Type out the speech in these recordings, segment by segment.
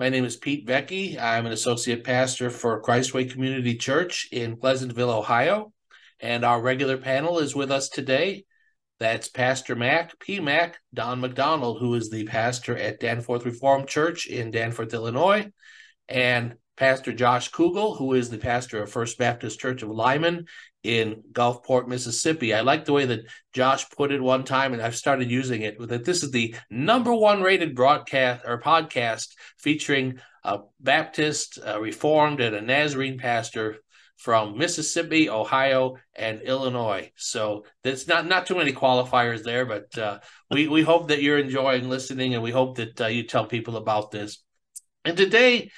My name is Pete Vecchi. I'm an associate pastor for Christway Community Church in Pleasantville, Ohio. And our regular panel is with us today. That's Pastor Mac, P. Mac, Don McDonald, who is the pastor at Danforth Reformed Church in Danforth, Illinois, and Pastor Josh Kugel, who is the pastor of First Baptist Church of Lyman in Gulfport, Mississippi. I like the way that Josh put it one time, and I've started using it. That this is the number one rated broadcast or podcast featuring a Baptist, a Reformed, and a Nazarene pastor from Mississippi, Ohio, and Illinois. So there's not not too many qualifiers there, but uh, we we hope that you're enjoying listening, and we hope that uh, you tell people about this. And today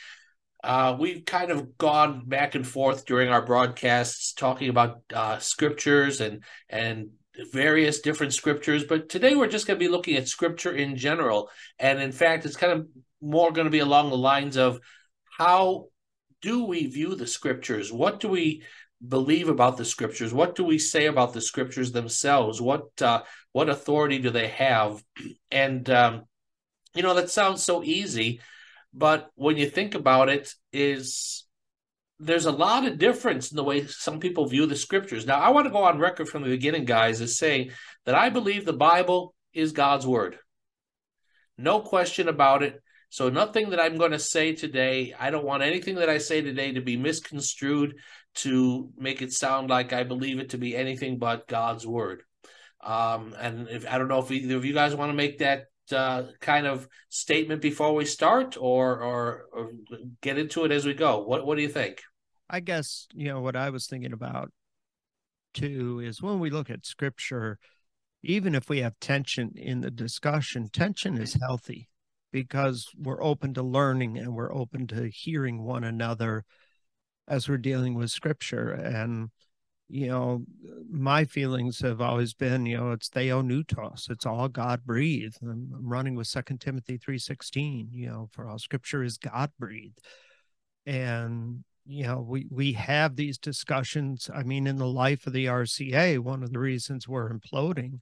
uh, we've kind of gone back and forth during our broadcasts talking about uh, scriptures and and various different scriptures, but today we're just going to be looking at scripture in general. And in fact, it's kind of more going to be along the lines of how do we view the scriptures? What do we believe about the scriptures? What do we say about the scriptures themselves? What uh, what authority do they have? And um, you know that sounds so easy, but when you think about it is there's a lot of difference in the way some people view the scriptures. Now i want to go on record from the beginning guys as saying that i believe the bible is god's word. No question about it. So nothing that i'm going to say today i don't want anything that i say today to be misconstrued to make it sound like i believe it to be anything but god's word. Um, and if i don't know if either of you guys want to make that uh, kind of statement before we start, or, or, or get into it as we go? What What do you think? I guess you know what I was thinking about too is when we look at scripture, even if we have tension in the discussion, tension is healthy because we're open to learning and we're open to hearing one another as we're dealing with scripture and you know, my feelings have always been, you know, it's theopneustos. It's all God breathed. I'm, I'm running with Second Timothy three sixteen. You know, for all Scripture is God breathed, and you know, we we have these discussions. I mean, in the life of the RCA, one of the reasons we're imploding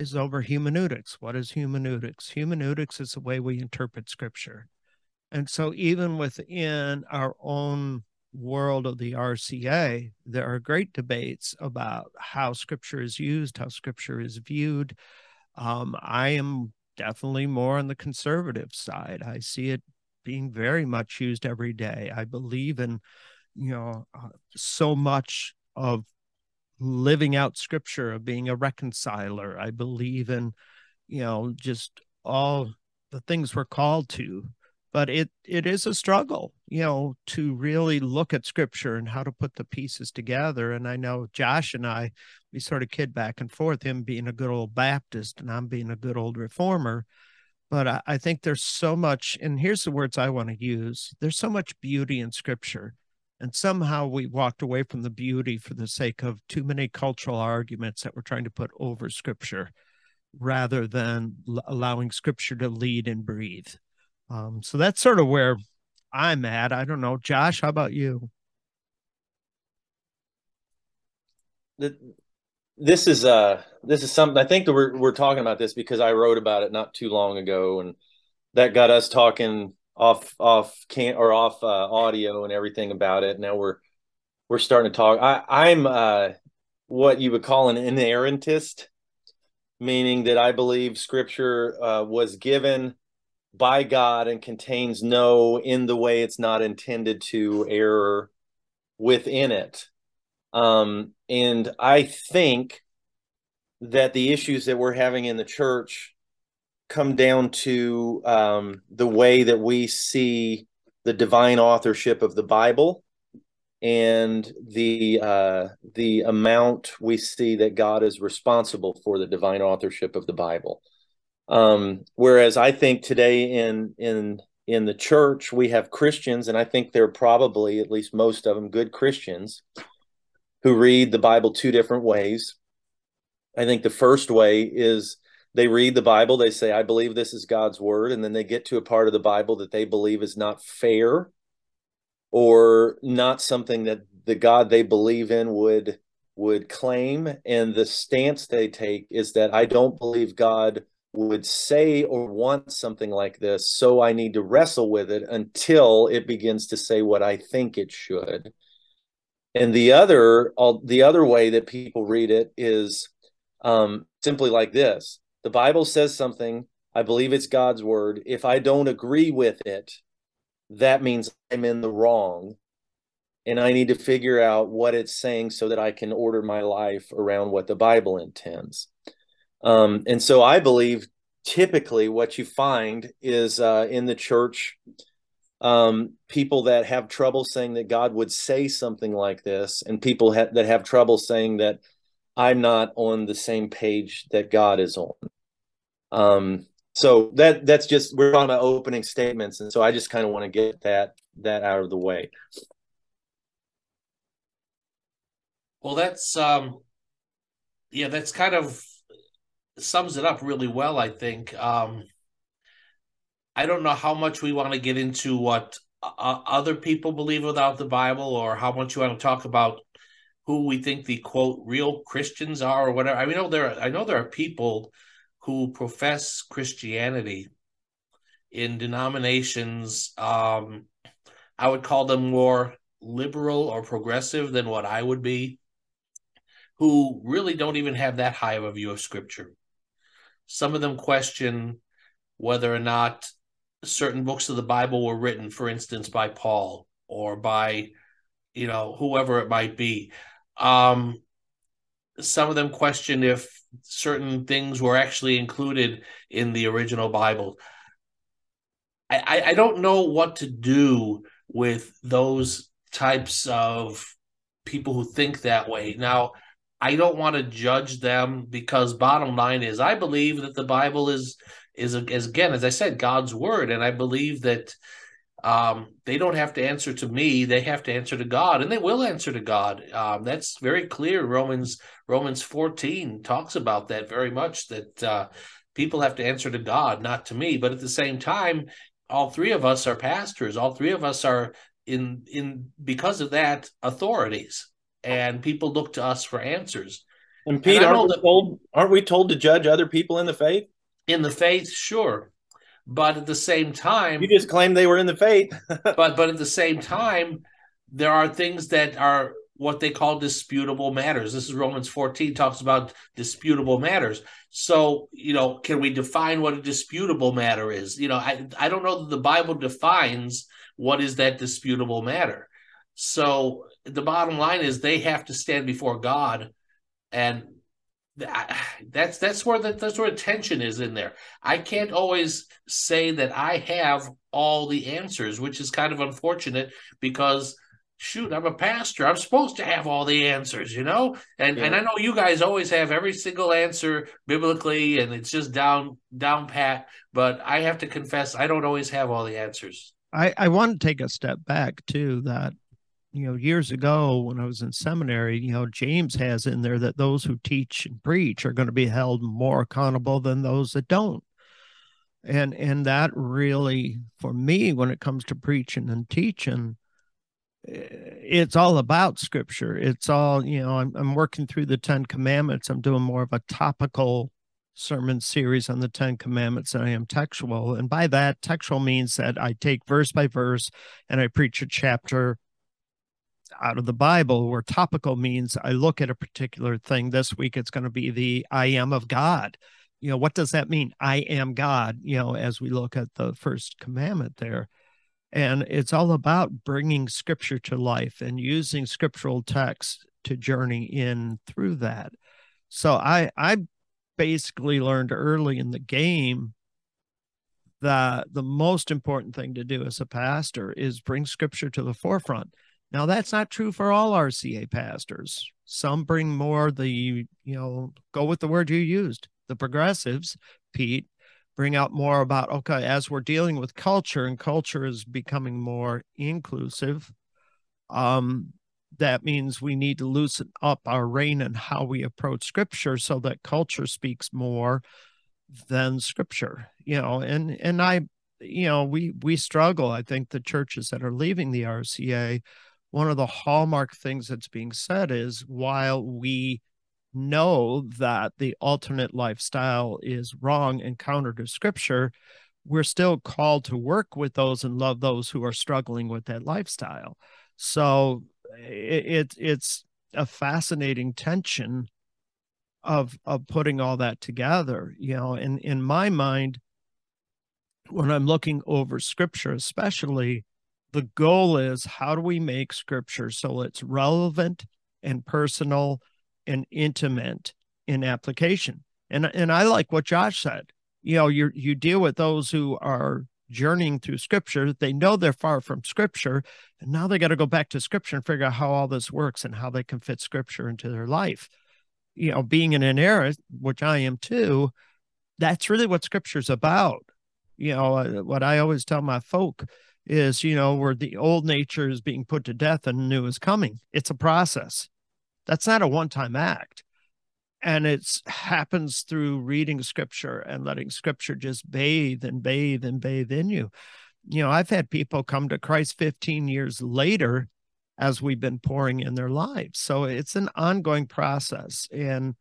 is over hermeneutics. What is hermeneutics? Hermeneutics is the way we interpret Scripture, and so even within our own world of the RCA, there are great debates about how scripture is used, how scripture is viewed. Um, I am definitely more on the conservative side. I see it being very much used every day. I believe in, you know, uh, so much of living out scripture, of being a reconciler. I believe in, you know, just all the things we're called to but it it is a struggle you know to really look at scripture and how to put the pieces together. And i know josh and i we sort of kid back and forth him being a good old baptist and i'm being a good old reformer. But I, I think there's so much and here's the words i want to use there's so much beauty in scripture. And somehow we walked away from the beauty for the sake of too many cultural arguments that we're trying to put over scripture rather than allowing scripture to lead and breathe um, so that's sort of where I'm at. I don't know. Josh, how about you? This is uh this is something I think we're we're talking about this because I wrote about it not too long ago and that got us talking off off can or off uh, audio and everything about it. Now we're we're starting to talk. I I'm uh what you would call an inerrantist, meaning that I believe scripture uh, was given by God and contains no in the way it's not intended to error within it. Um, and I think that the issues that we're having in the church come down to um, the way that we see the divine authorship of the Bible and the uh, the amount we see that God is responsible for the divine authorship of the Bible. Um, whereas I think today in in in the church we have Christians, and I think they're probably at least most of them good Christians who read the Bible two different ways. I think the first way is they read the Bible, they say, I believe this is God's word, and then they get to a part of the Bible that they believe is not fair or not something that the God they believe in would would claim and the stance they take is that I don't believe God would say or want something like this so I need to wrestle with it until it begins to say what I think it should. And the other the other way that people read it is um, simply like this. The bible says something. I believe it's god's word. If i don't agree with it that means i'm in the wrong. And i need to figure out what it's saying so that i can order my life around what the bible intends um, and so i believe typically what you find is uh, in the church um, people that have trouble saying that God would say something like this, and people ha- that have trouble saying that I'm not on the same page that God is on. Um, so that that's just we're talking about opening statements, and so I just kind of want to get that that out of the way. Well, that's um, yeah, that's kind of sums it up really well. I think. Um, I don't know how much we want to get into what uh, other people believe without the Bible, or how much you want to talk about who we think the quote real Christians are, or whatever. I mean, I know there are, I know there are people who profess Christianity in denominations. Um, I would call them more liberal or progressive than what I would be, who really don't even have that high of a view of Scripture. Some of them question whether or not certain books of the Bible were written, for instance, by Paul or by, you know, whoever it might be. Um, some of them question if certain things were actually included in the original Bible. I, I don't know what to do with those types of people who think that way. Now, I don't want to judge them because bottom line is I believe that the Bible is is, again, as I said, God's word. And I believe that um, they don't have to answer to me; they have to answer to God, and they will answer to God. Um, that's very clear. Romans Romans fourteen talks about that very much. That uh, people have to answer to God, not to me. But at the same time, all three of us are pastors. All three of us are in in because of that authorities, and people look to us for answers. And Pete, and aren't, we told, aren't we told to judge other people in the faith? in the faith, sure. But at the same time, you just claim they were in the faith. but but at the same time, there are things that are what they call disputable matters. This is Romans 14 talks about disputable matters. So, you know, can we define what a disputable matter is? You know, I, I don't know that the Bible defines what is that disputable matter. So the bottom line is they have to stand before God and that's that's where the, that's where tension is in there. I can't always say that I have all the answers, which is kind of unfortunate because shoot, I'm a pastor. I'm supposed to have all the answers, you know? And yeah. and I know you guys always have every single answer biblically and it's just down down pat, but I have to confess I don't always have all the answers. I, I want to take a step back too that you know, years ago when I was in seminary, you know, James has in there that those who teach and preach are going to be held more accountable than those that don't. And and that really, for me, when it comes to preaching and teaching, eh, it's all about scripture. It's all, you know, I'm, I'm working through the Ten Commandments. I'm doing more of a topical sermon series on the Ten Commandments than I am textual. And by that, textual means that I take verse by verse and I preach a chapter out of the Bible, where topical means I look at a particular thing. This week it's going to be the I am of God. You know, what does that mean? I am God, you know, as we look at the first commandment there. And it's all about bringing scripture to life and using scriptural text to journey in through that. So I I basically learned early in the game that the most important thing to do as a pastor is bring scripture to the forefront now that's not true for all RCA pastors. Some bring more the, you know, go with the word you used, the progressives, Pete, bring out more about okay, as we're dealing with culture and culture is becoming more inclusive, um, that means we need to loosen up our rein and how we approach scripture so that culture speaks more than scripture you know and and i you know we we struggle i think the churches that are leaving the rca one of the hallmark things that's being said is while we know that the alternate lifestyle is wrong and counter to scripture we're still called to work with those and love those who are struggling with that lifestyle. So it, it it's a fascinating tension of of putting all that together you know in in my mind when i'm looking over scripture especially the goal is how do we make scripture so it's relevant and personal and intimate in application? And and i like what josh said. You know you you deal with those who are journeying through scripture they know they're far from scripture and now they got to go back to scripture and figure out how all this works and how they can fit scripture into their life. You know, being in an era, which I am too, that's really what scripture's about. You know, uh, what I always tell my folk is, you know, where the old nature is being put to death and new is coming. It's a process. That's not a one time act. And it happens through reading scripture and letting scripture just bathe and bathe and bathe in you. You know, I've had people come to Christ 15 years later as we've been pouring in their lives. So it's an ongoing process. And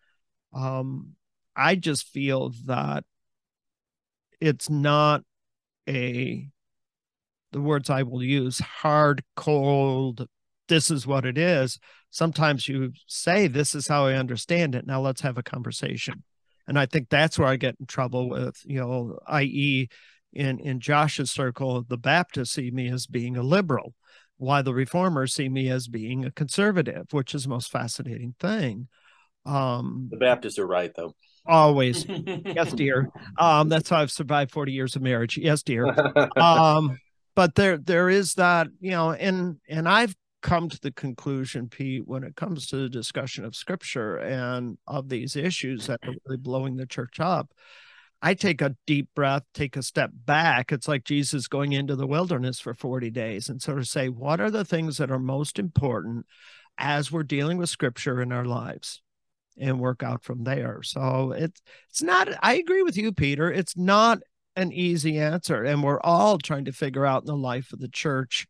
um, I just feel that it's not a, the words I will use, hard, cold, this is what it is. Sometimes you say, this is how I understand it. Now let's have a conversation. And I think that's where I get in trouble with, you know, i.e., in in Josh's circle, the Baptists see me as being a liberal why the reformers see me as being a conservative, which is the most fascinating thing. Um, the Baptists are right, though. Always, yes, dear. Um, that's how I've survived forty years of marriage. Yes, dear. Um, but there, there is that, you know, and and I've come to the conclusion, Pete, when it comes to the discussion of Scripture and of these issues that are really blowing the church up I take a deep breath, take a step back. It's like Jesus going into the wilderness for 40 days and sort of say, what are the things that are most important as we're dealing with scripture in our lives? And work out from there. So it's it's not, I agree with you, Peter. It's not an easy answer. And we're all trying to figure out in the life of the church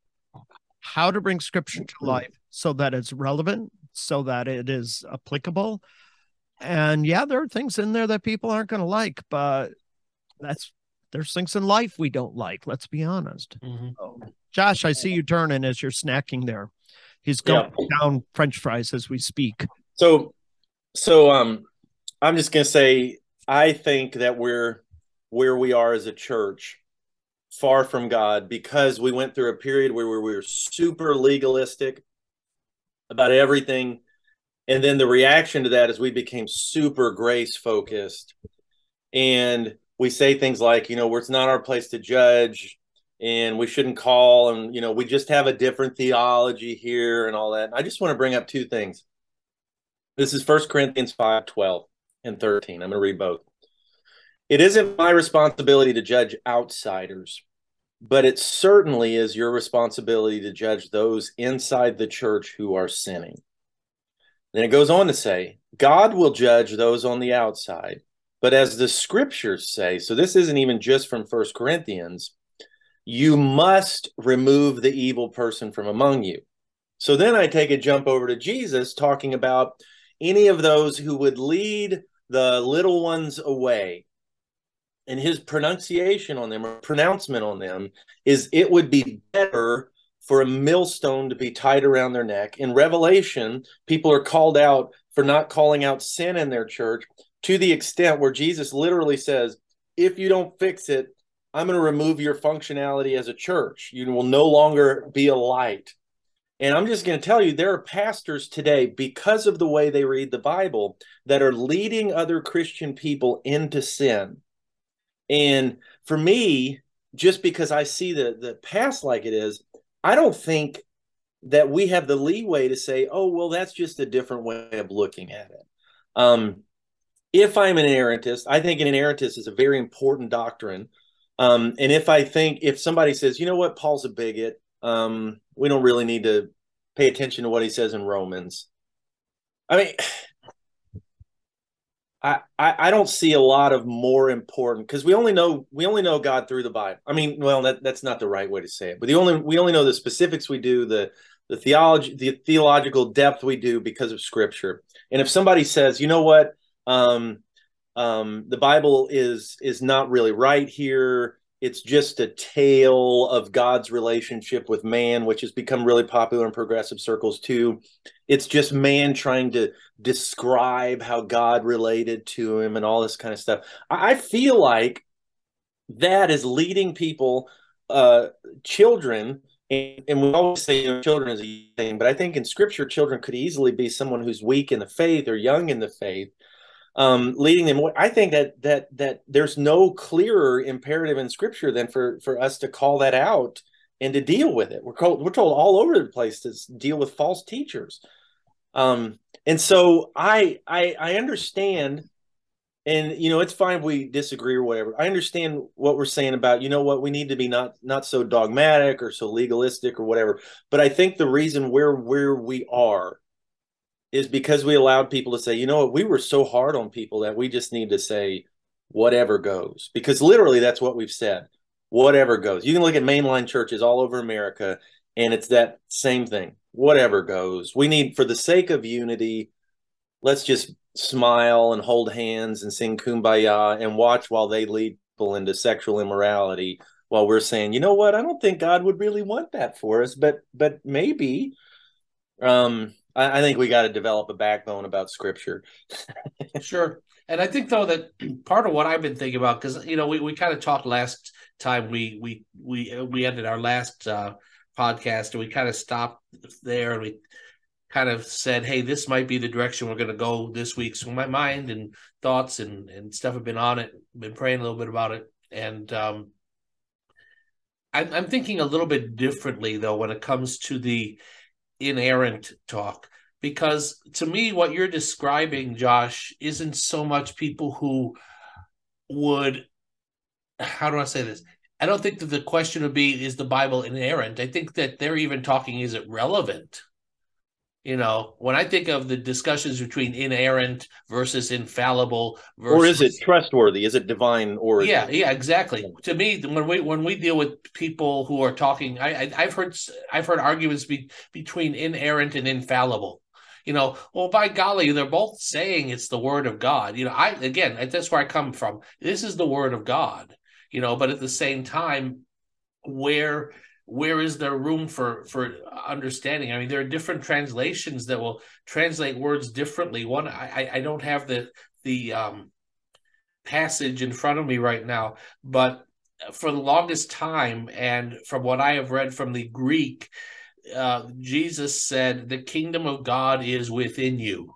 how to bring scripture to life so that it's relevant, so that it is applicable, and yeah, there are things in there that people aren't going to like, but that's there's things in life we don't like. Let's be honest. Mm-hmm. So, Josh, I see you turning as you're snacking there. He's going yeah. down French fries as we speak. So, so um, I'm just gonna say I think that we're where we are as a church, far from God, because we went through a period where we were super legalistic about everything. And then the reaction to that is we became super grace focused and we say things like you know it's not our place to judge and we shouldn't call and you know we just have a different theology here and all that. And i just want to bring up two things. This is First corinthians 5 12 and 13 i'm going to read both it isn't my responsibility to judge outsiders but it certainly is your responsibility to judge those inside the church who are sinning then it goes on to say, God will judge those on the outside. But as the scriptures say, so this isn't even just from First Corinthians, you must remove the evil person from among you. So then I take a jump over to Jesus talking about any of those who would lead the little ones away. And his pronunciation on them or pronouncement on them is it would be better for a millstone to be tied around their neck. In Revelation, people are called out for not calling out sin in their church to the extent where Jesus literally says, if you don't fix it, I'm going to remove your functionality as a church. You will no longer be a light. And I'm just going to tell you, there are pastors today, because of the way they read the Bible, that are leading other Christian people into sin. And for me, just because I see the, the past like it is, I don't think that we have the leeway to say, oh, well, that's just a different way of looking at it. Um, if I'm an inerrantist, I think an inerrantist is a very important doctrine. Um, and if I think if somebody says, you know what, Paul's a bigot, um, we don't really need to pay attention to what he says in Romans. I mean, I, I, don't see a lot of more important because we only know we only know God through the Bible. I mean, well, that, that's not the right way to say it, but the only we only know the specifics we do the the theology the theological depth we do because of Scripture. And if somebody says, you know what, um, um, the Bible is is not really right here. It's just a tale of God's relationship with man, which has become really popular in progressive circles too. It's just man trying to describe how God related to him and all this kind of stuff. I feel like that is leading people, uh, children, and, and we always say you know, children is a thing, but I think in Scripture, children could easily be someone who's weak in the faith or young in the faith um, leading them. I think that that that there's no clearer imperative in Scripture than for for us to call that out and to deal with it. We're called, we're told all over the place to deal with false teachers. Um, and so I I I understand, and you know it's fine if we disagree or whatever. I understand what we're saying about you know what we need to be not not so dogmatic or so legalistic or whatever. But I think the reason where where we are is because we allowed people to say, you know what, we were so hard on people that we just need to say whatever goes. Because literally that's what we've said. Whatever goes. You can look at mainline churches all over America and it's that same thing. Whatever goes. We need for the sake of unity, let's just smile and hold hands and sing kumbaya and watch while they lead people into sexual immorality while we're saying, you know what, I don't think God would really want that for us, but but maybe um I, I think we got to develop a backbone about scripture. sure. And I think though that part of what I've been thinking about, because you know, we, we kind of talked last time we we we we ended our last uh, podcast, and we kind of stopped there, and we kind of said, "Hey, this might be the direction we're going to go this week." So my mind and thoughts and and stuff have been on it, been praying a little bit about it, and um, I'm, I'm thinking a little bit differently though when it comes to the inerrant talk because to me what you're describing josh isn't so much people who would how do i say this? I don't think that the question would be is the bible inerrant? I think that they're even talking is it relevant you know when i think of the discussions between inerrant versus infallible versus, or is it trustworthy? Is it divine or yeah yeah exactly. To me when we when we deal with people who are talking i, I have heard i've heard arguments be, between inerrant and infallible. You know well by golly they're both saying it's the word of god. You know i again that's where i come from. This is the word of god you know but at the same time where where is there room for for understanding? I mean there are different translations that will translate words differently. One i i don't have the the um passage in front of me right now but for the longest time and from what i have read from the greek uh, jesus said the kingdom of god is within you.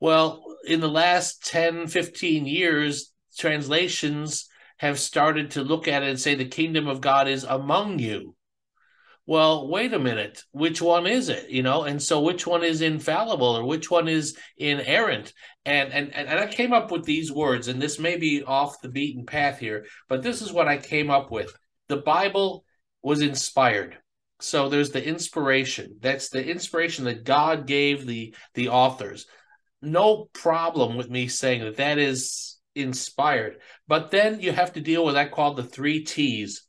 Well in the last 10 15 years translations have started to look at it and say the kingdom of God is among you. Well, wait a minute, which one is it? You know, and so which one is infallible or which one is inerrant? And and and I came up with these words, and this may be off the beaten path here, but this is what I came up with. The Bible was inspired. So there's the inspiration. That's the inspiration that God gave the the authors. No problem with me saying that that is inspired. But then you have to deal with that called the three T's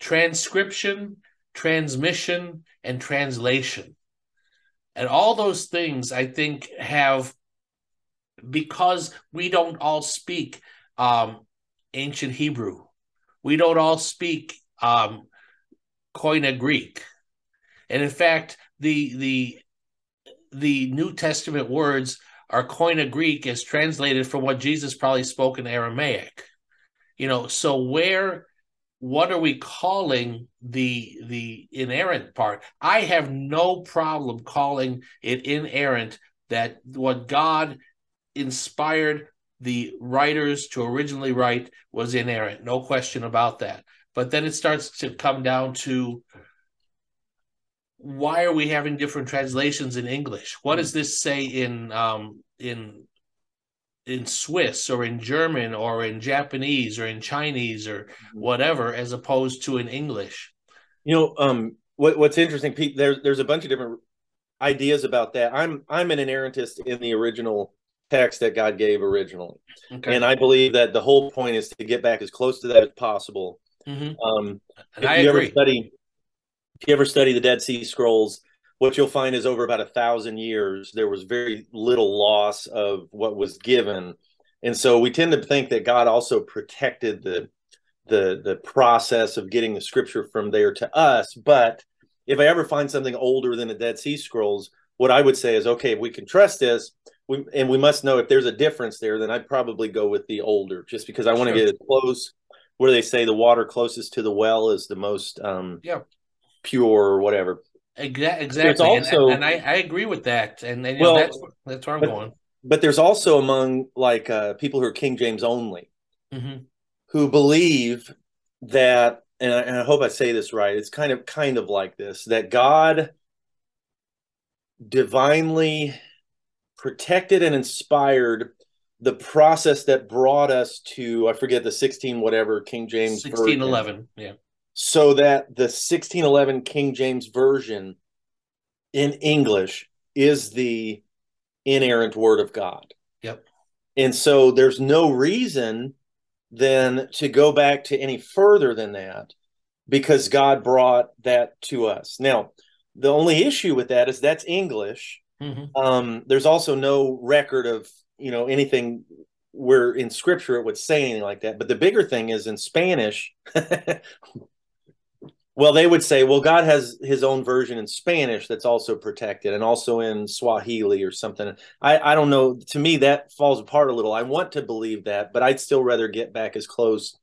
transcription, transmission, and translation. And all those things, I think, have because we don't all speak um, ancient Hebrew, we don't all speak um, Koine Greek, and in fact, the the the New Testament words our Koine Greek is translated from what Jesus probably spoke in Aramaic. You know, so where what are we calling the the inerrant part? I have no problem calling it inerrant that what God inspired the writers to originally write was inerrant. No question about that. But then it starts to come down to why are we having different translations in English? What does this say in um, in in Swiss or in German or in Japanese or in Chinese or whatever, as opposed to in English. You know, um, what, what's interesting, Pete? There's there's a bunch of different ideas about that. I'm I'm an inerrantist in the original text that God gave originally, Okay. and I believe that the whole point is to get back as close to that as possible. Mhm. Um, And if I you agree. ever study, you ever study the Dead Sea Scrolls, what you'll find is over about a thousand years there was very little loss of what was given, and so we tend to think that God also protected the the the process of getting the scripture from there to us. But if I ever find something older than the Dead Sea Scrolls, what I would say is, okay, if we can trust this, we, and we must know if there's a difference there, then I'd probably go with the older, just because I want to Sure. get as close. Where they say the water closest to the well is the most um, Yeah. Pure or whatever. Exa- exactly. And- also- and, I, I agree with that. And, and know, Well, that's that's where I'm but- going. But there's also among like uh, people who are King James only hmm who believe that, and I, and I hope I say this right. It's kind of kind of like this that God divinely protected and inspired the process that brought us to I forget the 16 whatever King James version. 1611. Yeah. So that the 1611 King James version in English is the inerrant word of God. Yep. And so there's no reason then to go back to any further than that because God brought that to us. Now, the only issue with that is that's English. hmm Um, there's also no record of you know anything where in scripture it would say anything like that. But the bigger thing is in Spanish. well, they would say, well, God has His own version in Spanish that's also protected, and also in Swahili or something. I I don't know. To me, that falls apart a little. I want to believe that, but I'd still rather get back as close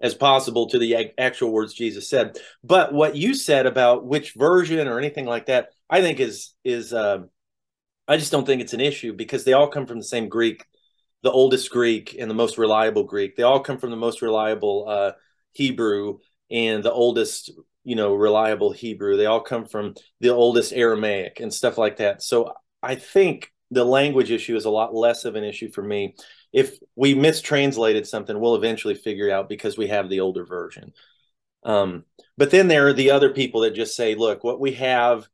as possible to the actual words Jesus said. But what you said about which version or anything like that, I think is is uh, I just don't think it's an issue because they all come from the same Greek, the oldest Greek and the most reliable Greek. They all come from the most reliable uh, Hebrew and the oldest, you know, reliable Hebrew. They all come from the oldest Aramaic and stuff like that. So I think the language issue is a lot less of an issue for me. If we mistranslated something, we'll eventually figure it out because we have the older version. Um, but then there are the other people that just say, look, what we have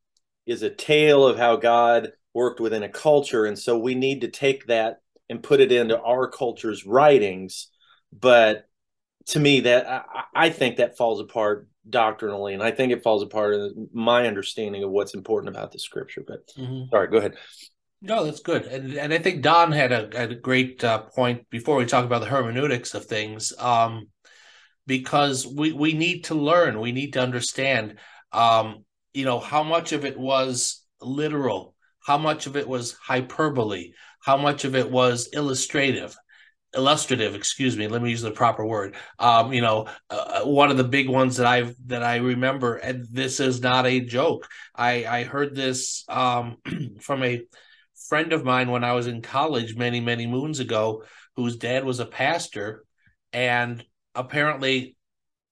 is a tale of how God worked within a culture. And so we need to take that and put it into our culture's writings. But to me, that I, I think that falls apart doctrinally. And I think it falls apart in my understanding of what's important about the scripture. But hmm sorry, go ahead. No, that's good, and and I think Don had a, had a great uh, point before we talk about the hermeneutics of things, um, because we we need to learn, we need to understand, um, you know, how much of it was literal, how much of it was hyperbole, how much of it was illustrative, illustrative. Excuse me, let me use the proper word. Um, you know, uh, one of the big ones that I've that I remember, and this is not a joke. I I heard this um, from a friend of mine when I was in college many, many moons ago, whose dad was a pastor. And apparently,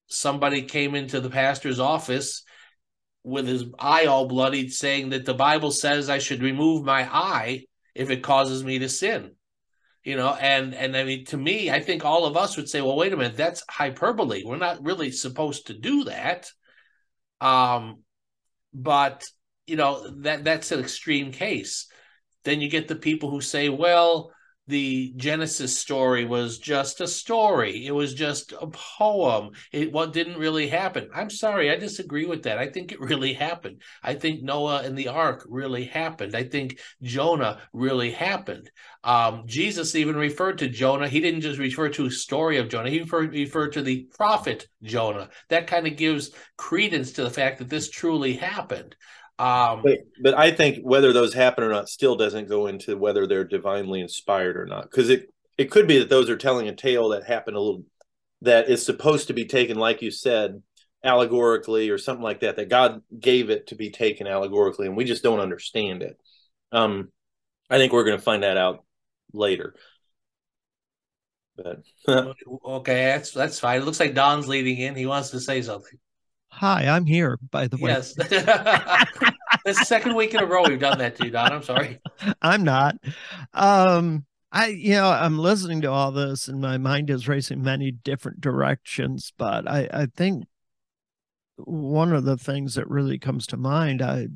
somebody came into the pastor's office with his eye all bloodied, saying that the Bible says I should remove my eye if it causes me to sin. You know, and and I mean, to me, I think all of us would say, well, wait a minute, that's hyperbole. We're not really supposed to do that. Um, but you know that that's an extreme case then you get the people who say, well, the Genesis story was just a story. It was just a poem. It what didn't really happen. I'm sorry, I disagree with that. I think it really happened. I think Noah and the ark really happened. I think Jonah really happened. Um, Jesus even referred to Jonah. He didn't just refer to a story of Jonah. He referred, referred to the prophet Jonah. That kind of gives credence to the fact that this truly happened. Um, But, but I think whether those happen or not still doesn't go into whether they're divinely inspired or not. Because it, it could be that those are telling a tale that happened a little that is supposed to be taken, like you said, allegorically or something like that, that God gave it to be taken allegorically, and we just don't understand it. Um, I think we're going to find that out later. But Okay, that's that's fine. It looks like Don's leading in. He wants to say something. Hi, I'm here, by the way. Yes. This the second week in a row we've done that to you, Don. I'm sorry. I'm not. Um, I, you know, I'm listening to all this and my mind is racing many different directions, but I, I think one of the things that really comes to mind, I,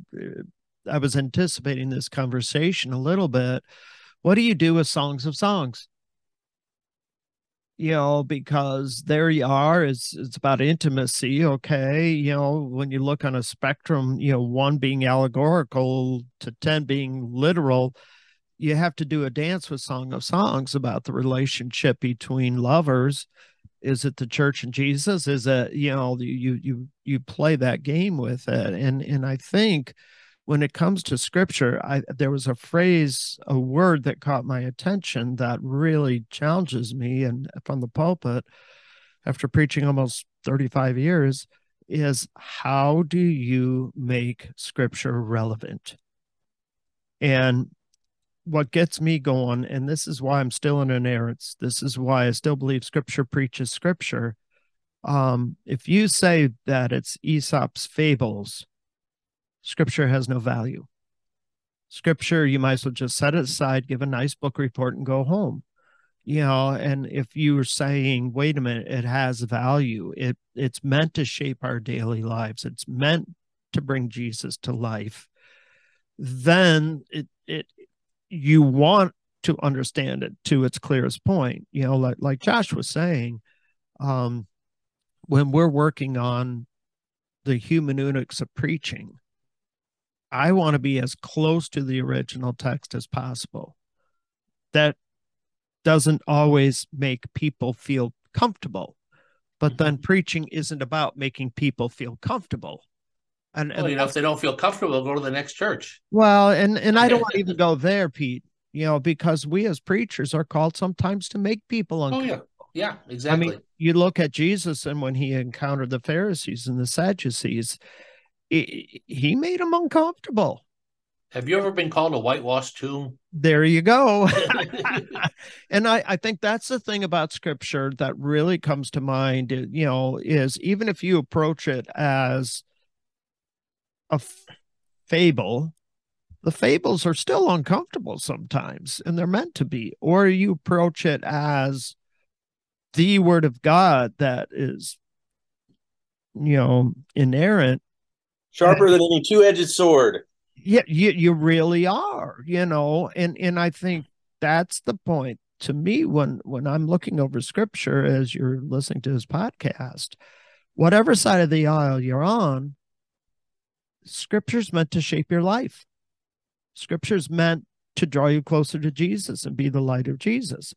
I was anticipating this conversation a little bit. What do you do with songs of songs? You know, because there you are, it's it's about intimacy, okay. You know, when you look on a spectrum, you know, one being allegorical to 10 being literal, you have to do a dance with Song of Songs about the relationship between lovers. Is it the church and Jesus? Is it, you know, you you you play that game with it. And and I think when it comes to scripture, I, there was a phrase, a word that caught my attention that really challenges me. And from the pulpit, after preaching almost 35 years, is how do you make scripture relevant? And what gets me going, and this is why I'm still in inerrance, this is why I still believe scripture preaches scripture. Um, if you say that it's Aesop's fables, scripture has no value. Scripture, you might as well just set it aside, give a nice book report, and go home. You know, and if you're saying, wait a minute, it has value, it it's meant to shape our daily lives, it's meant to bring Jesus to life, then it it you want to understand it to its clearest point. You know, like like Josh was saying, um, when we're working on the hermeneutics of preaching, I want to be as close to the original text as possible. That doesn't always make people feel comfortable, but then mm-hmm. preaching isn't about making people feel comfortable. And, well, and you know, if they don't feel comfortable, go to the next church. Well, and and I don't want to even go there, Pete. You know, because we as preachers are called sometimes to make people uncomfortable. Oh yeah, yeah, exactly. I mean, you look at Jesus, and when he encountered the Pharisees and the Sadducees, he made him uncomfortable. Have you ever been called a whitewashed tomb? There you go. and I, I think that's the thing about scripture that really comes to mind, you know, is even if you approach it as a f- fable, the fables are still uncomfortable sometimes, and they're meant to be. Or you approach it as the word of God that is, you know, inerrant sharper than any two-edged sword. Yeah you, you really are you know and and i think that's the point to me when when i'm looking over scripture as you're listening to this podcast whatever side of the aisle you're on scripture's meant to shape your life. Scripture's meant to draw you closer to jesus and be the light of jesus.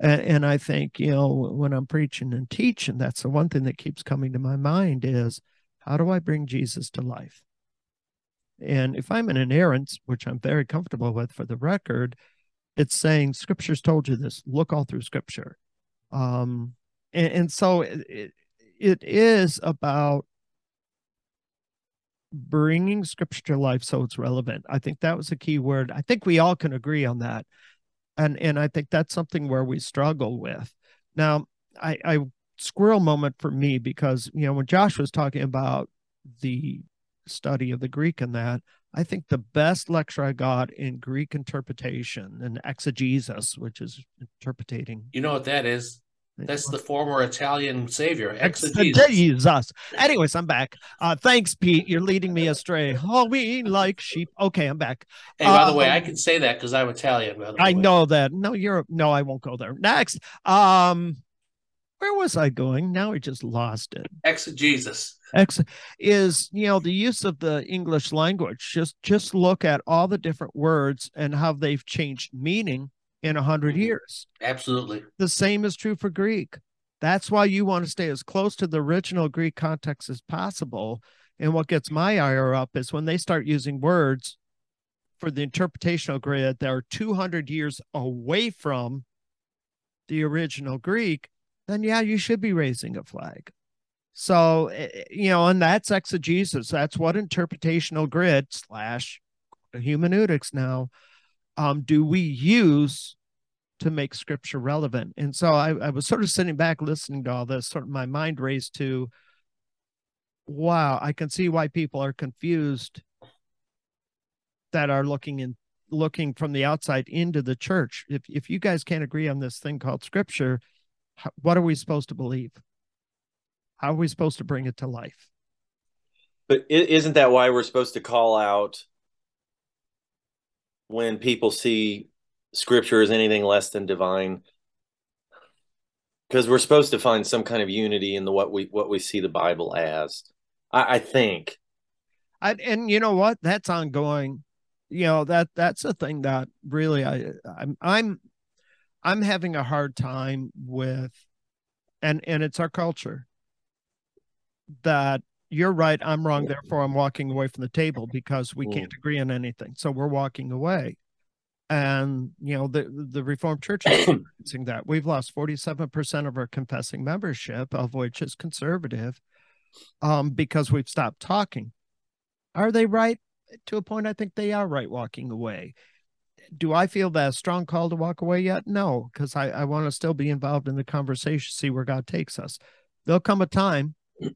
And, and i think you know when i'm preaching and teaching that's the one thing that keeps coming to my mind is how do I bring Jesus to life? And if I'm an inerrant, which I'm very comfortable with for the record, it's saying scripture's told you this. Look all through scripture. Um, and, and so it, it is about bringing scripture to life so it's relevant. I think that was a key word. I think we all can agree on that. And and I think that's something where we struggle with. Now, I, I squirrel moment for me because you know when Josh was talking about the study of the Greek and that I think the best lecture I got in Greek interpretation and exegesis, which is interpreting. You know what that is? That's the former Italian savior, exegesis. Anyways, I'm back. Uh, thanks, Pete. You're leading me astray. Oh, we like sheep. Okay, I'm back. Hey, by the way, um, I can say that because I'm Italian. I know that. No, you're no, I won't go there. Next. Um, where was I going? Now I just lost it. Exegesis. Ex is you know the use of the English language. Just just look at all the different words and how they've changed meaning in a hundred mm-hmm. years. Absolutely. The same is true for Greek. That's why you want to stay as close to the original Greek context as possible. And what gets my ire up is when they start using words for the interpretational grid that are 200 years away from the original Greek then yeah, you should be raising a flag. So, eh, eh, you know, and that's exegesis. That's what interpretational grid slash hermeneutics now um, do we use to make scripture relevant? And so I, I was sort of sitting back listening to all this, sort of my mind raised to, wow, I can see why people are confused that are looking in looking from the outside into the church. If if you guys can't agree on this thing called scripture, what are we supposed to believe? How are we supposed to bring it to life? But isn't that why we're supposed to call out when people see scripture as anything less than divine? Because we're supposed to find some kind of unity in the what we what we see the Bible as. I, I think. I, and you know what? That's ongoing. You know that that's a thing that really I I'm I'm I'm having a hard time with, and and it's our culture that you're right, I'm wrong, therefore I'm walking away from the table because we can't agree on anything. So we're walking away. And you know, the the Reformed Church is experiencing that. We've lost 47% of our confessing membership, of which is conservative, um, because we've stopped talking. Are they right? To a point, I think they are right walking away. Do I feel that strong call to walk away yet? No, because I, I want to still be involved in the conversation, see where God takes us. There'll come a time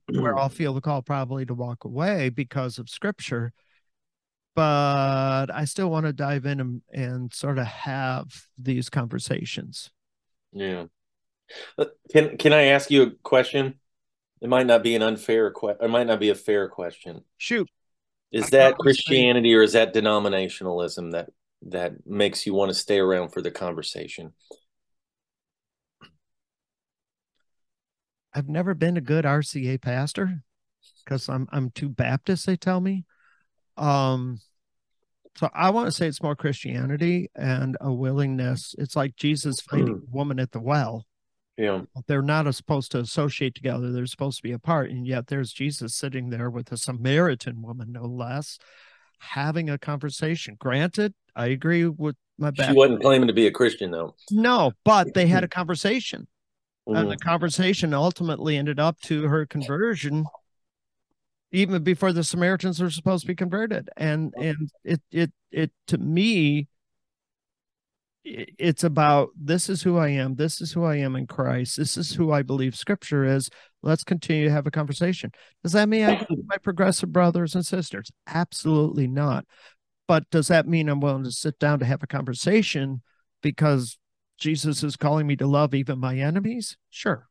where I'll feel the call probably to walk away because of scripture. But I still want to dive in and, and sort of have these conversations. Yeah. Uh, can can I ask you a question? It might not be an unfair question. It might not be a fair question. Shoot. Is that Christianity or is that denominationalism that that makes you want to stay around for the conversation? I've never been a good RCA pastor because I'm I'm too Baptist, they tell me. Um so I want to say it's more Christianity and a willingness. It's like Jesus finding a woman at the well. Yeah. They're not supposed to associate together. They're supposed to be apart. And yet there's Jesus sitting there with a Samaritan woman, no less, having a conversation. Granted, I agree with my Baptist. She wasn't claiming to be a Christian though. No, but they had a conversation. Mm-hmm. And the conversation ultimately ended up to her conversion even before the Samaritans were supposed to be converted. And and it it it to me it's about this is who I am. This is who I am in Christ. This is who I believe scripture is. Let's continue to have a conversation. Does that mean I my progressive brothers and sisters? Absolutely not. But does that mean I'm willing to sit down to have a conversation because Jesus is calling me to love even my enemies? Sure.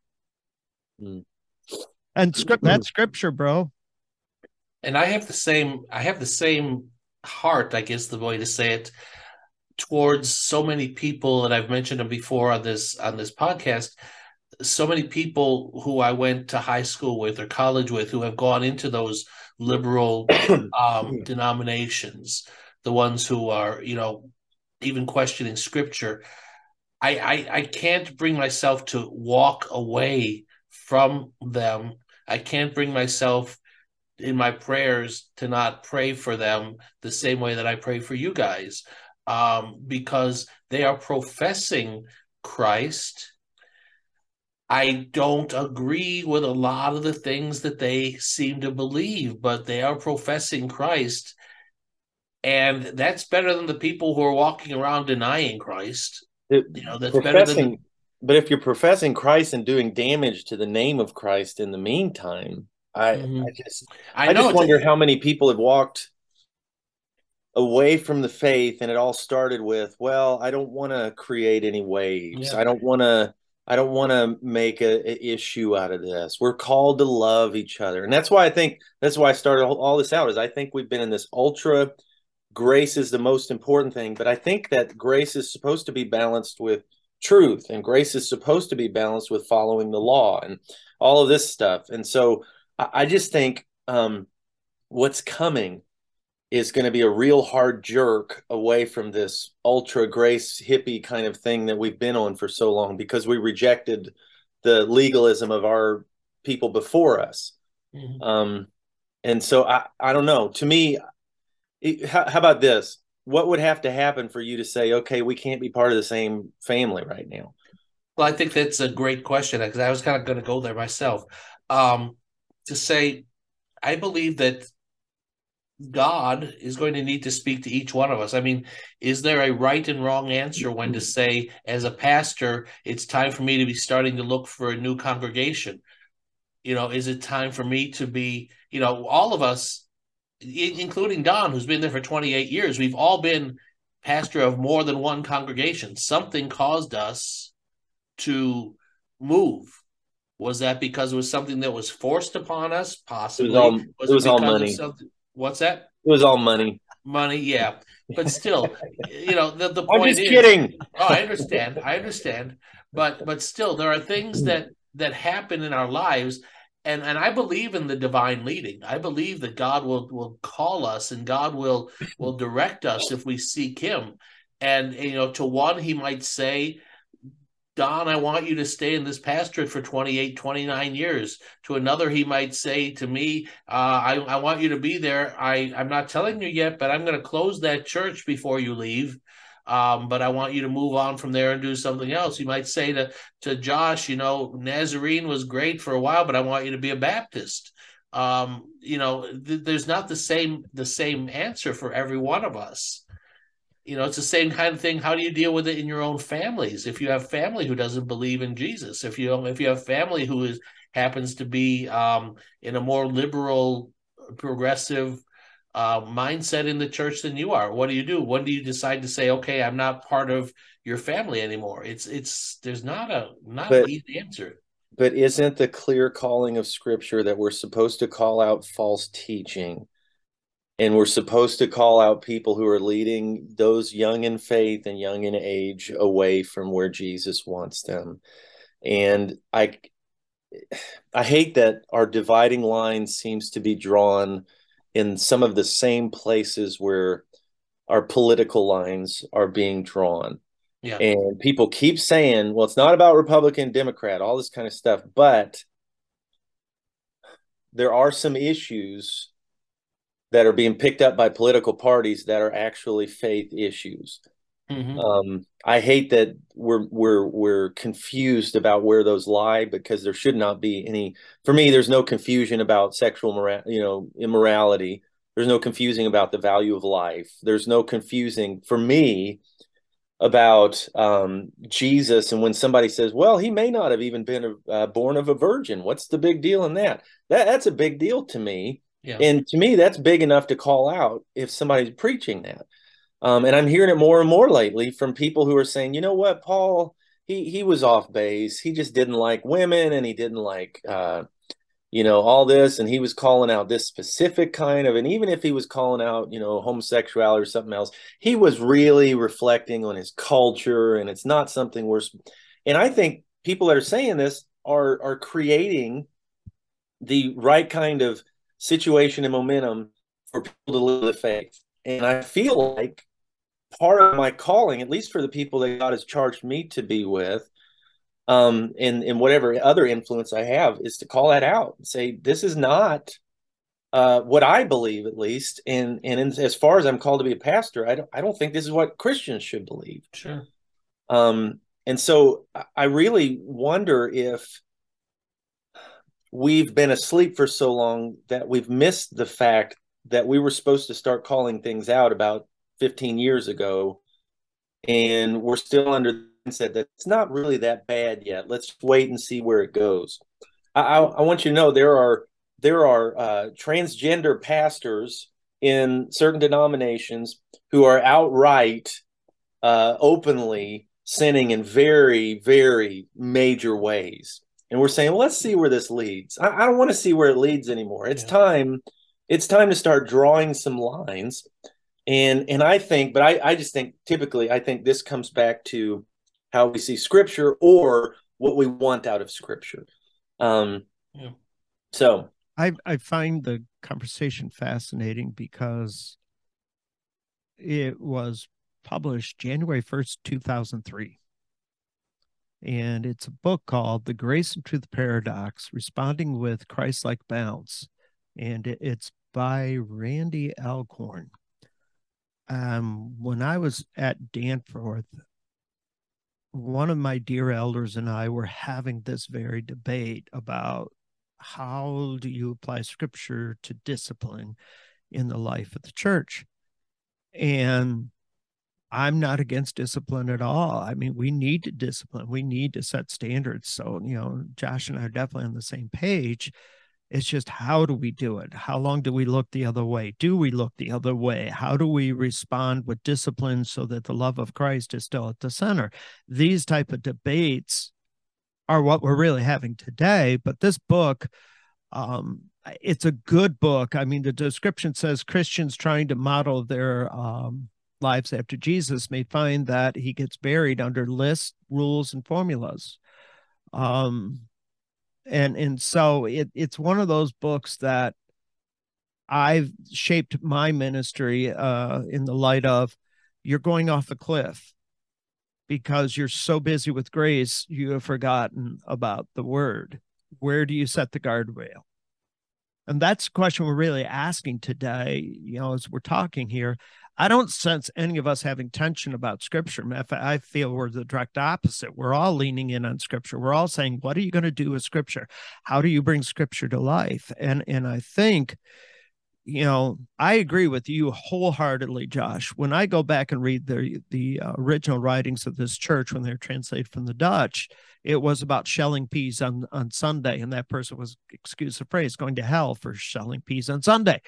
Mm. And script that's scripture, bro. And I have the same I have the same heart, I guess the way to say it, towards so many people that I've mentioned them before on this on this podcast. So many people who I went to high school with or college with who have gone into those liberal um, denominations, the ones who are, you know, even questioning scripture I, I I can't bring myself to walk away from them. I can't bring myself in my prayers to not pray for them the same way that I pray for you guys, um, because they are professing Christ. I don't agree with a lot of the things that they seem to believe, but they are professing Christ. And that's better than the people who are walking around denying Christ. It, you know, that's better than. But if you're professing Christ and doing damage to the name of Christ in the meantime, I, mm-hmm. I just I, I just wonder how many people have walked away from the faith and it all started with, well, I don't want to create any waves. Yeah. I don't want to I don't want to make a, a, issue out of this. We're called to love each other. And that's why I think that's why I started all this out is I think we've been in this ultra grace is the most important thing. But I think that grace is supposed to be balanced with truth, and grace is supposed to be balanced with following the law and all of this stuff. And so I, I just think um, what's coming is going to be a real hard jerk away from this ultra grace hippie kind of thing that we've been on for so long because we rejected the legalism of our people before us. Mm-hmm. Um, and so I, I don't know. To me, how, how about this? What would have to happen for you to say, okay, we can't be part of the same family right now? Well, I think that's a great question because I was kind of going to go there myself. Um, to say, I believe that God is going to need to speak to each one of us. I mean, is there a right and wrong answer when to say, as a pastor, it's time for me to be starting to look for a new congregation? You know, is it time for me to be, you know, all of us including Don, who's been there for 28 years, we've all been pastor of more than one congregation. Something caused us to move. Was that because it was something that was forced upon us? Possibly. It was all, was it was all money. something- What's that? It was all money. Money, yeah. But still, you know, the, the point I'm just is kidding. oh, I understand. I understand. But but still there are things that that happen in our lives and and I believe in the divine leading. I believe that God will will call us and God will will direct us if we seek him. And you know, to one he might say, Don, I want you to stay in this pastorate for 28, 29 years. To another, he might say to me, uh, I, I want you to be there. I, I'm not telling you yet, but I'm going to close that church before you leave. Um, but I want you to move on from there and do something else. You might say to, to Josh, you know, Nazarene was great for a while, but I want you to be a Baptist. Um, you know, th- there's not the same the same answer for every one of us you know it's the same kind of thing. How do you deal with it in your own families? If you have family who doesn't believe in jesus if you if you have family who is happens to be um, in a more liberal progressive uh, mindset in the church than you are what do you do? When do you decide to say okay i'm not part of your family anymore? It's it's there's not a not But- an easy answer. But isn't the clear calling of scripture that we're supposed to call out false teaching? And we're supposed to call out people who are leading those young in faith and young in age away from where Jesus wants them. And I I hate that our dividing line seems to be drawn in some of the same places where our political lines are being drawn. yeah And people keep saying, well, it's not about Republican, Democrat, all this kind of stuff. But there are some issues that are being picked up by political parties that are actually faith issues. Mhm. Um, I hate that we're we're we're confused about where those lie because there should not be any. For me, there's no confusion about sexual mora- you know, immorality. There's no confusing about the value of life. There's no confusing for me about um, Jesus. And when somebody says, "Well, he may not have even been uh, born of a virgin," what's the big deal in that? That that's a big deal to me. Yeah And to me, that's big enough to call out if somebody's preaching that. Um, and I'm hearing it more and more lately from people who are saying, you know what, Paul, he he was off base. He just didn't like women, and he didn't like, uh, you know, all this. And he was calling out this specific kind of. And even if he was calling out, you know, homosexuality or something else, he was really reflecting on his culture, and it's not something we're. And I think people that are saying this are are creating the right kind of situation and momentum for people to live the faith. And I feel like part of my calling, at least for the people that God has charged me to be with, um, and, and whatever other influence I have, is to call that out and say, this is not uh, what I believe, at least. And and in, as far as I'm called to be a pastor, I don't, I don't think this is what Christians should believe. sure Um, and so I- I really wonder if we've been asleep for so long that we've missed the fact that we were supposed to start calling things out about 15 years ago. And we're still under the mindset that it's not really that bad yet. Let's wait and see where it goes. I, I, I want you to know there are there are uh, transgender pastors in certain denominations who are outright uh, openly sinning in very, very major ways. And we're saying, well, let's see where this leads. I, I don't want to see where it leads anymore. It's Yeah. time. It's time to start drawing some lines. And and I think, but I, I just think typically I think this comes back to how we see scripture or what we want out of scripture. Um Yeah. so I I find the conversation fascinating because it was published January 1st, 2003. And it's a book called The Grace and Truth Paradox Responding with Christ Like Balance. And it's by Randy Alcorn. Um, when I was at Danforth, one of my dear elders and I were having this very debate about how do you apply scripture to discipline in the life of the church? And I'm not against discipline at all. I mean, we need to discipline, we need to set standards. So, you know, Josh and I are definitely on the same page. It's just how do we do it? How long do we look the other way? Do we look the other way? How do we respond with discipline so that the love of Christ is still at the center? These type of debates are what we're really having today. But this book, um, it's a good book. I mean, the description says Christians trying to model their um, lives after Jesus may find that he gets buried under lists, rules, and formulas. Um, and and so it it's one of those books that I've shaped my ministry uh, in the light of you're going off a cliff because you're so busy with grace you have forgotten about the word. Where do you set the guardrail? And that's the question we're really asking today, you know, as we're talking here. I don't sense any of us having tension about scripture. I feel we're the direct opposite. We're all leaning in on scripture. We're all saying, what are you going to do with scripture? How do you bring scripture to life? And and I think you know, I agree with you wholeheartedly, Josh. When I go back and read the the uh, original writings of this church when they're translated from the Dutch, it was about shelling peas on on Sunday, and that person was, excuse the phrase, going to hell for shelling peas on Sunday.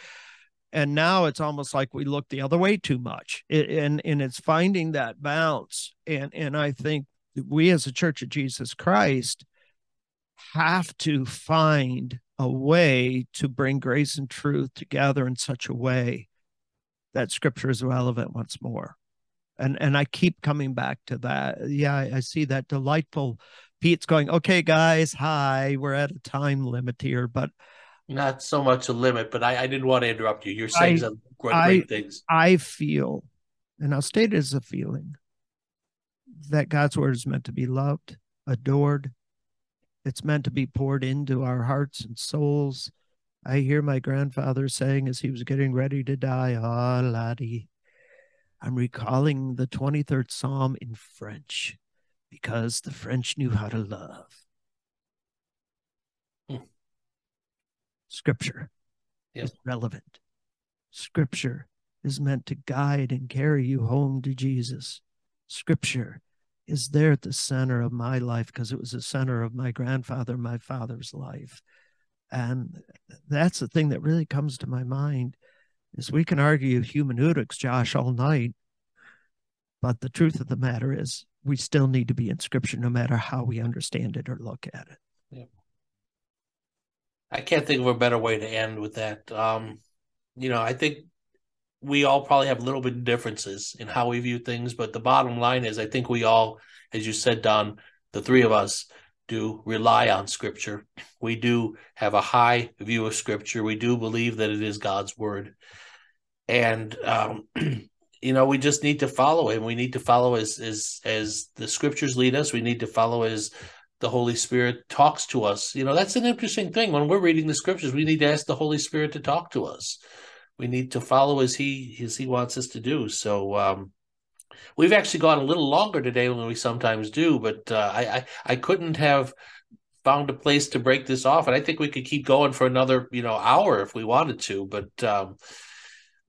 And now it's almost like we look the other way too much. It, and and it's finding that balance. And and i think we as a church of jesus christ have to find a way to bring grace and truth together in such a way that scripture is relevant once more and and i keep coming back to that yeah i, see that delightful pete's going okay guys hi we're at a time limit here but not so much a limit, but I, I didn't want to interrupt you. You're saying I, some great, I, great things. I feel, and I'll state it as a feeling, that God's word is meant to be loved, adored. It's meant to be poured into our hearts and souls. I hear my grandfather saying as he was getting ready to die, Ah, oh, laddie, I'm recalling the 23rd Psalm in French because the French knew how to love. Scripture yep. is relevant. Scripture is meant to guide and carry you home to Jesus. Scripture is there at the center of my life because it was the center of my grandfather, my father's life. And that's the thing that really comes to my mind is we can argue hermeneutics, Josh, all night. But the truth of the matter is we still need to be in scripture no matter how we understand it or look at it. Yeah. I can't think of a better way to end with that. Um, you know, I think we all probably have little bit of differences in how we view things, but the bottom line is I think we all, as you said, Don, the three of us do rely on scripture. We do have a high view of scripture. We do believe that it is God's word. And um, you know, we just need to follow him. We need to follow as as as the scriptures lead us. We need to follow as the Holy Spirit talks to us. You know, that's an interesting thing. When we're reading the scriptures, we need to ask the Holy Spirit to talk to us. We need to follow as he as he wants us to do. So um, we've actually gone a little longer today than we sometimes do, but uh, I, I I couldn't have found a place to break this off, and I think we could keep going for another you know hour if we wanted to. But um,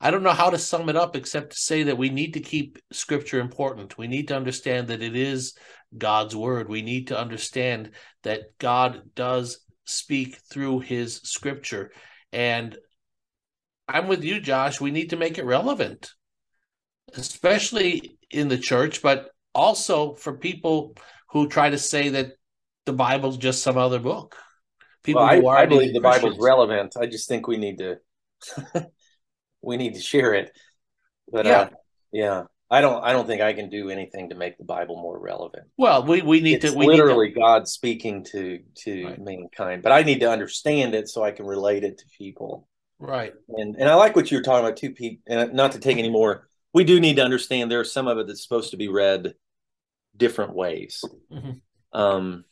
I don't know how to sum it up except to say that we need to keep scripture important. We need to understand that it is God's word. We need to understand that God does speak through his scripture. And I'm with you, Josh. We need to make it relevant, especially in the church, but also for people who try to say that the Bible's just some other book. People well, I, I believe the Bible's relevant. I just think we need to we need to share it. But yeah, uh, yeah, I don't. I don't think I can do anything to make the Bible more relevant. Well, we we need it's to. We literally to, God speaking to to right. mankind, but I need to understand it so I can relate it to people. Right. And and I like what you're talking about too, Pete. And not to take any more, we do need to understand there's some of it that's supposed to be read different ways. Mm-hmm. Um,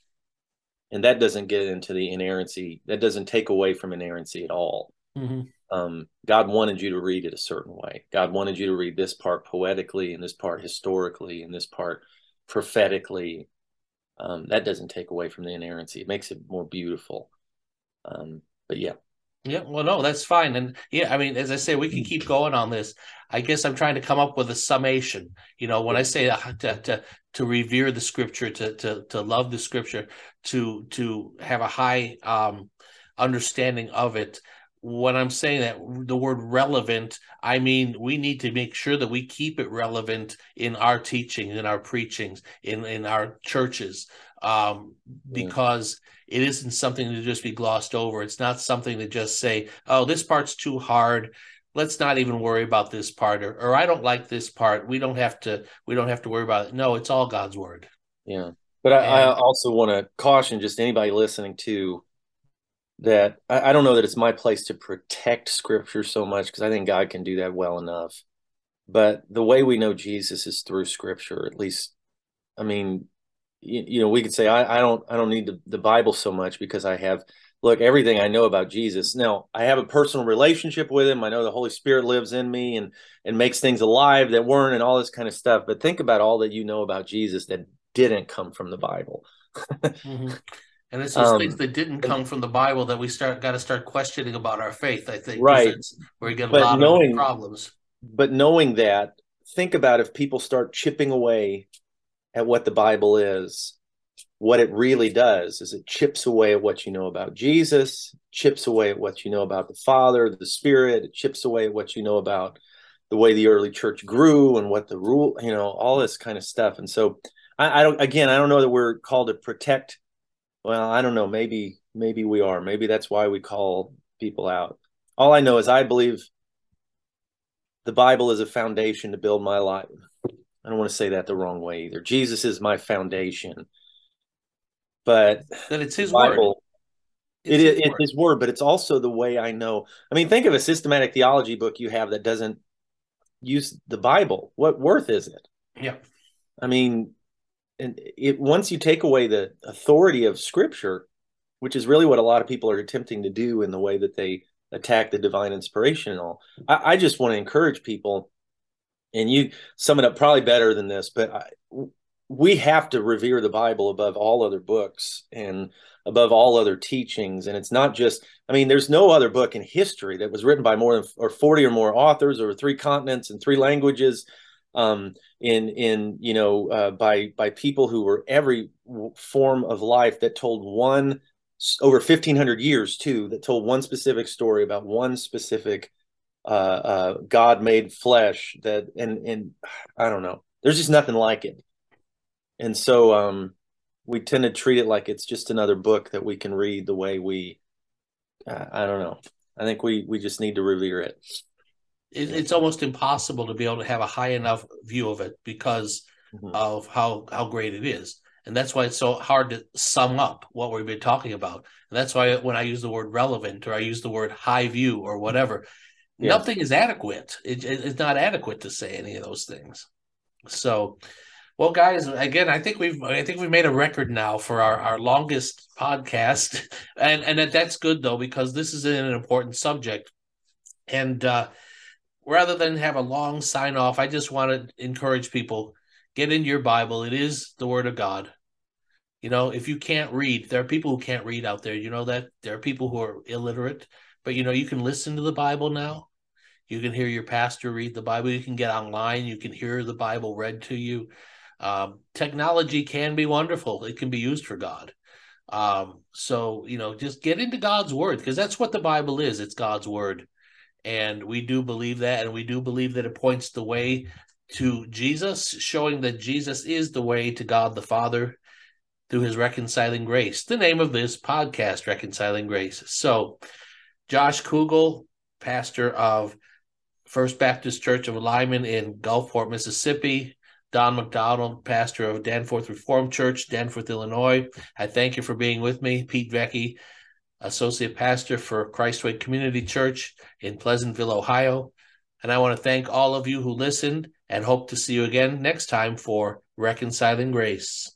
and that doesn't get into the inerrancy. That doesn't take away from inerrancy at all. Mm-hmm um, God wanted you to read it a certain way. God wanted you to read this part poetically and this part historically and this part prophetically. Um, that doesn't take away from the inerrancy. It makes it more beautiful. Um, but yeah. Yeah, well, no, that's fine. And yeah, I mean, as I say, we can keep going on this. I guess I'm trying to come up with a summation. You know, when I say to, to, to revere the scripture, to, to, to love the scripture, to, to have a high, um, understanding of it when I'm saying that the word relevant, I mean we need to make sure that we keep it relevant in our teaching, in our preachings, in in our churches, um, because it isn't something to just be glossed over. It's not something to just say, "Oh, this part's too hard." Let's not even worry about this part, or, or I don't like this part. We don't have to. We don't have to worry about it. No, it's all God's word. Yeah, but I, I also want to caution just anybody listening to that I, I, don't know that it's my place to protect scripture so much because I think God can do that well enough. But the way we know Jesus is through scripture, at least. I mean, you, you know, we could say I, I don't I don't need the, the Bible so much because I have look everything I know about Jesus. Now I have a personal relationship with him. I know the Holy Spirit lives in me and and makes things alive that weren't and all this kind of stuff. But think about all that you know about Jesus that didn't come from the Bible. mm-hmm. And it's those um, things that didn't come from the Bible that we start got to start questioning about our faith. I think right where you get a but lot knowing, of problems. But knowing that, think about if people start chipping away at what the Bible is, what it really does is it chips away at what you know about Jesus, chips away at what you know about the Father, the Spirit, it chips away at what you know about the way the early church grew and what the rule, you know, all this kind of stuff. And so I, I don't again, I don't know that we're called to protect well, I don't know. Maybe maybe we are. Maybe that's why we call people out. All I know is I believe the Bible is a foundation to build my life. I don't want to say that the wrong way either. Jesus is my foundation. But that it's his Bible, word. It's it is his, his word, but it's also the way I know. I mean, think of a systematic theology book you have that doesn't use the Bible. What worth is it? Yeah. I mean, and it once you take away the authority of scripture which is really what a lot of people are attempting to do in the way that they attack the divine inspiration and all i, I just want to encourage people and you sum it up probably better than this but I, we have to revere the bible above all other books and above all other teachings. And it's not just i mean there's no other book in history that was written by more than or 40 or more authors over three continents and three languages um, in in you know uh, by by people who were every form of life that told one over 1500 years too that told one specific story about one specific uh, uh, god made flesh that and and i don't know. There's just nothing like it. And so um we tend to treat it like it's just another book that we can read the way we uh, i don't know. I think we we just need to revere it. It, it's almost impossible to be able to have a high enough view of it because mm-hmm. of how how great it is. And that's why it's so hard to sum up what we've been talking about. And that's why when i use the word relevant or i use the word high view or whatever yeah. nothing is adequate it, it, it's not adequate to say any of those things so well guys again i think we've i think we've made a record now for our, our longest podcast and and that, that's good though because this is an important subject and uh rather than have a long sign off, I just want to encourage people get into your Bible. It is the Word of God. You know, if you can't read, there are people who can't read out there. You know that there are people who are illiterate, but you know, you can listen to the Bible now. You can hear your pastor read the Bible. You can get online. You can hear the Bible read to you. Um, technology can be wonderful. It can be used for God. Um, so, you know, just get into God's word because that's what the Bible is. It's God's word. And we do believe that. And we do believe that it points the way to Jesus, showing that Jesus is the way to God the Father through his reconciling grace. The name of this podcast, Reconciling Grace. So, Josh Kugel, pastor of First Baptist Church of Lyman in Gulfport, Mississippi. Don McDonald, pastor of Danforth Reformed Church, Danforth, Illinois. I thank you for being with me. Pete Vecchi, associate pastor for Christway Community Church in Pleasantville, Ohio. And I want to thank all of you who listened and hope to see you again next time for Reconciling Grace.